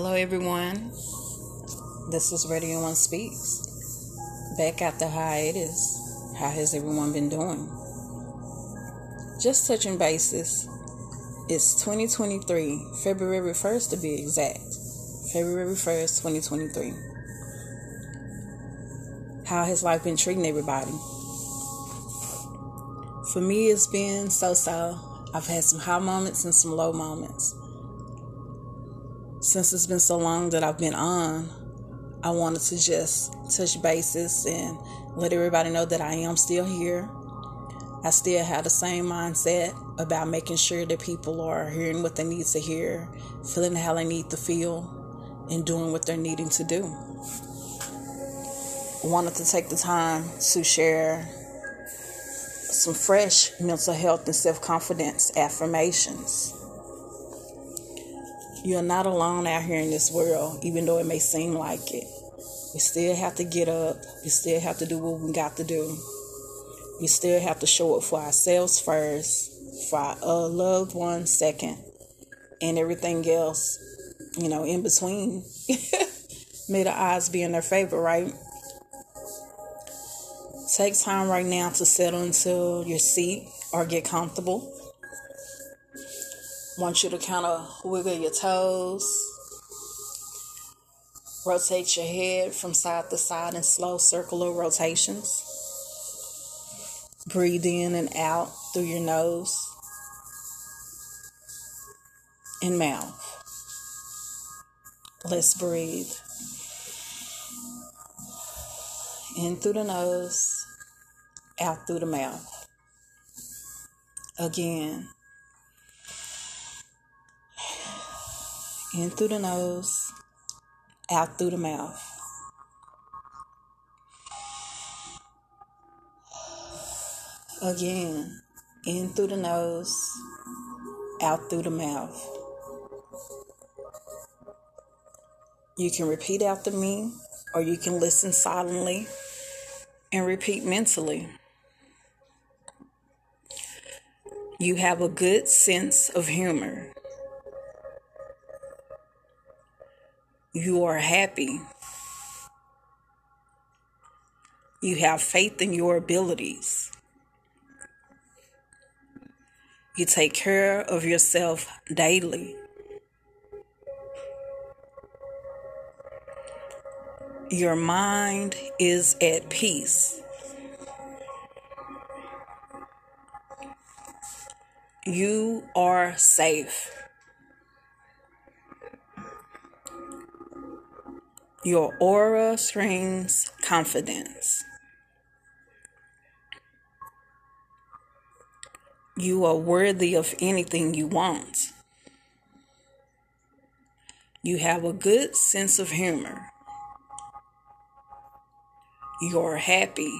Hello, everyone. This is Radio One Speaks. Back after hiatus. How has everyone been doing? Just touching bases. It's 2023, February 1st to be exact. February 1st, 2023. How has life been treating everybody? For me, it's been so so. I've had some high moments and some low moments since it's been so long that I've been on, I wanted to just touch bases and let everybody know that I am still here. I still have the same mindset about making sure that people are hearing what they need to hear, feeling how they need to feel, and doing what they're needing to do. I wanted to take the time to share some fresh mental health and self confidence affirmations you're not alone out here in this world, even though it may seem like it. We still have to get up. We still have to do what we got to do. We still have to show up for ourselves first, for our loved ones second, and everything else, you know, in between. May the odds be in their favor, right? Take time right now to settle into your seat or get comfortable want you to kind of wiggle your toes, rotate your head from side to side in slow circular rotations. Breathe in and out through your nose and mouth. Let's breathe. In through the nose, out through the mouth. Again. In through the nose, out through the mouth. Again, in through the nose, out through the mouth. You can repeat after me, or you can listen silently and repeat mentally. You have a good sense of humor. You are happy. You have faith in your abilities. You take care of yourself daily. Your mind is at peace. You are safe. Your aura screams confidence. You are worthy of anything you want. You have a good sense of humor. You're happy.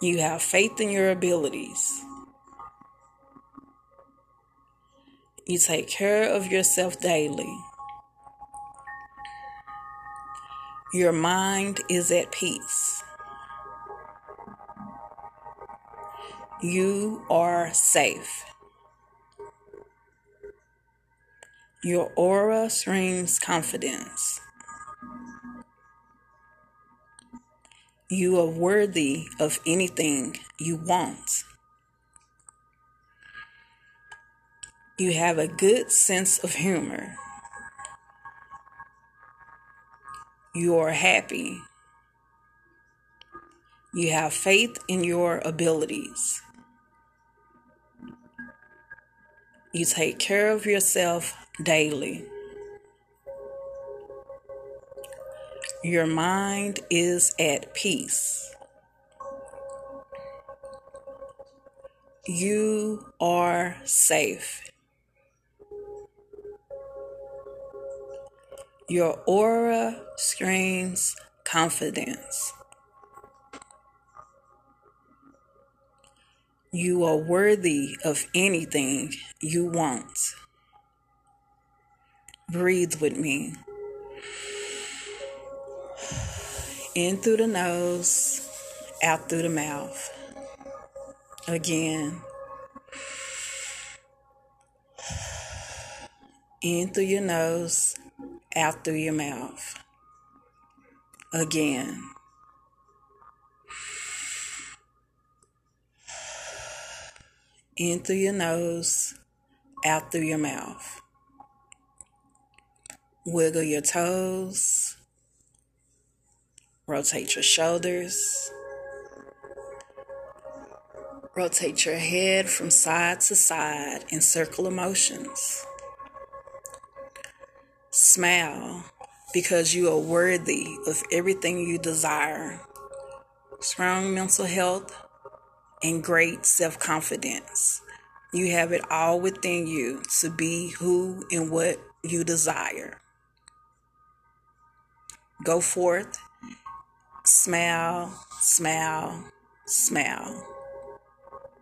You have faith in your abilities. You take care of yourself daily. Your mind is at peace. You are safe. Your aura screams confidence. You are worthy of anything you want. You have a good sense of humor. You are happy. You have faith in your abilities. You take care of yourself daily. Your mind is at peace. You are safe. Your aura screams confidence. You are worthy of anything you want. Breathe with me. In through the nose, out through the mouth. Again. In through your nose, out through your mouth. Again. In through your nose, out through your mouth. Wiggle your toes. Rotate your shoulders. Rotate your head from side to side in circle motions. Smile because you are worthy of everything you desire. Strong mental health and great self confidence. You have it all within you to be who and what you desire. Go forth, smile, smile, smile.